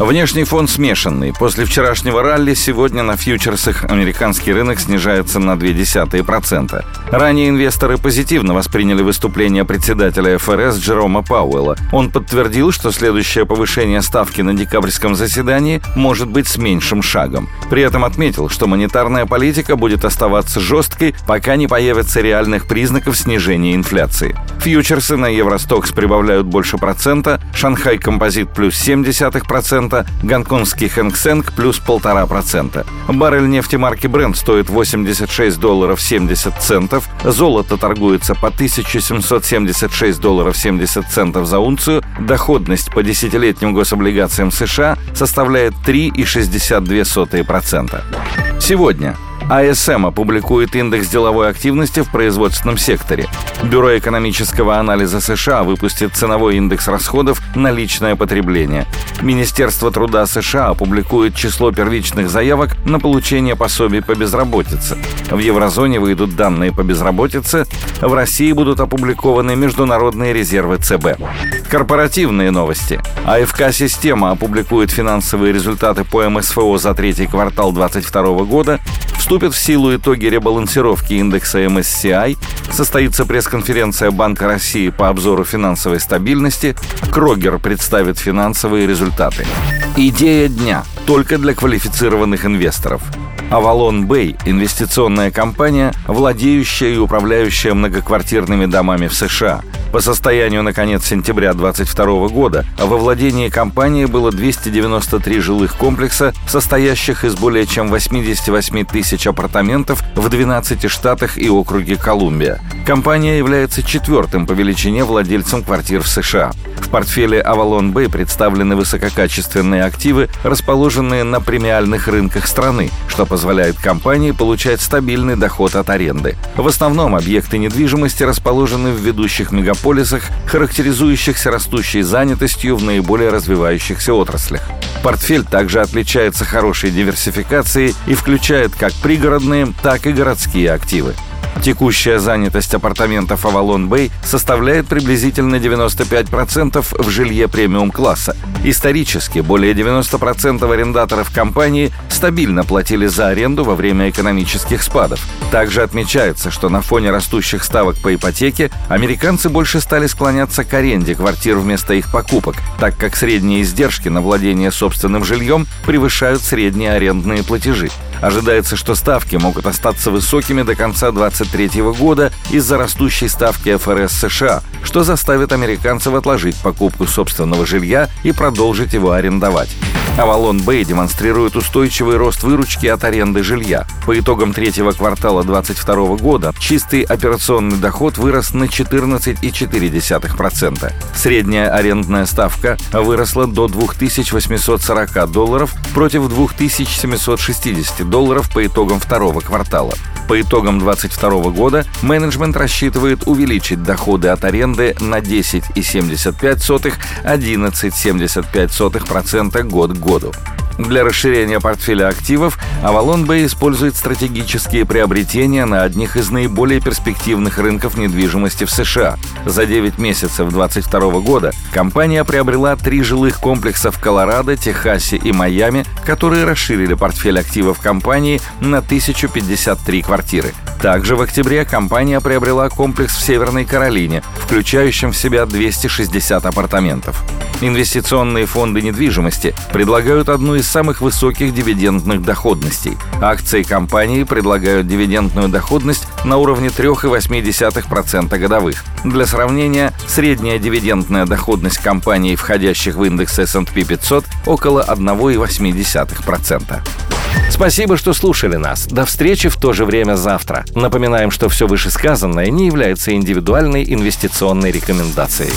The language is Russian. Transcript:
Внешний фон смешанный. После вчерашнего ралли сегодня на фьючерсах американский рынок снижается на 0,2%. Ранее инвесторы позитивно восприняли выступление председателя ФРС Джерома Пауэлла. Он подтвердил, что следующее повышение ставки на декабрьском заседании может быть с меньшим шагом. При этом отметил, что монетарная политика будет оставаться жесткой, пока не появится реальных признаков снижения инфляции. Фьючерсы на Евростокс прибавляют больше процента, Шанхай Композит плюс 0,7%, 0,5%, гонконгский Хэнк плюс 1,5%. Баррель нефти марки Brent стоит 86 долларов 70 центов, золото торгуется по 1776 долларов 70 центов за унцию, доходность по десятилетним гособлигациям США составляет 3,62%. Сегодня АСМ опубликует индекс деловой активности в производственном секторе. Бюро экономического анализа США выпустит ценовой индекс расходов на личное потребление. Министерство труда США опубликует число первичных заявок на получение пособий по безработице. В еврозоне выйдут данные по безработице. В России будут опубликованы международные резервы ЦБ. Корпоративные новости. АФК-система опубликует финансовые результаты по МСФО за третий квартал 2022 года Вступят в силу итоги ребалансировки индекса MSCI, состоится пресс-конференция Банка России по обзору финансовой стабильности, Крогер представит финансовые результаты. Идея дня только для квалифицированных инвесторов – Avalon Bay – инвестиционная компания, владеющая и управляющая многоквартирными домами в США. По состоянию на конец сентября 2022 года во владении компании было 293 жилых комплекса, состоящих из более чем 88 тысяч апартаментов в 12 штатах и округе Колумбия. Компания является четвертым по величине владельцем квартир в США. В портфеле Avalon Bay представлены высококачественные активы, расположенные на премиальных рынках страны, что позволяет компании получать стабильный доход от аренды. В основном объекты недвижимости расположены в ведущих мегаполисах, характеризующихся растущей занятостью в наиболее развивающихся отраслях. Портфель также отличается хорошей диверсификацией и включает как пригородные, так и городские активы. Текущая занятость апартаментов Avalon Bay составляет приблизительно 95% в жилье премиум-класса. Исторически более 90% арендаторов компании стабильно платили за аренду во время экономических спадов. Также отмечается, что на фоне растущих ставок по ипотеке американцы больше стали склоняться к аренде квартир вместо их покупок, так как средние издержки на владение собственным жильем превышают средние арендные платежи. Ожидается, что ставки могут остаться высокими до конца 2023 года из-за растущей ставки ФРС США, что заставит американцев отложить покупку собственного жилья и продолжить его арендовать. Avalon Bay демонстрирует устойчивый рост выручки от аренды жилья. По итогам третьего квартала 2022 года чистый операционный доход вырос на 14,4%. Средняя арендная ставка выросла до 2840 долларов против 2760 долларов по итогам второго квартала. По итогам 2022 года менеджмент рассчитывает увеличить доходы от аренды на 10,75-11,75% год к году. Для расширения портфеля активов Avalon Bay использует стратегические приобретения на одних из наиболее перспективных рынков недвижимости в США. За 9 месяцев 2022 года компания приобрела три жилых комплекса в Колорадо, Техасе и Майами, которые расширили портфель активов компании на 1053 квартиры. Также в октябре компания приобрела комплекс в Северной Каролине, включающим в себя 260 апартаментов. Инвестиционные фонды недвижимости предлагают одну из самых высоких дивидендных доходностей. Акции компании предлагают дивидендную доходность на уровне 3,8% годовых. Для сравнения, средняя дивидендная доходность компаний, входящих в индекс S&P 500, около 1,8%. Спасибо, что слушали нас. До встречи в то же время завтра. Напоминаем, что все вышесказанное не является индивидуальной инвестиционной рекомендацией.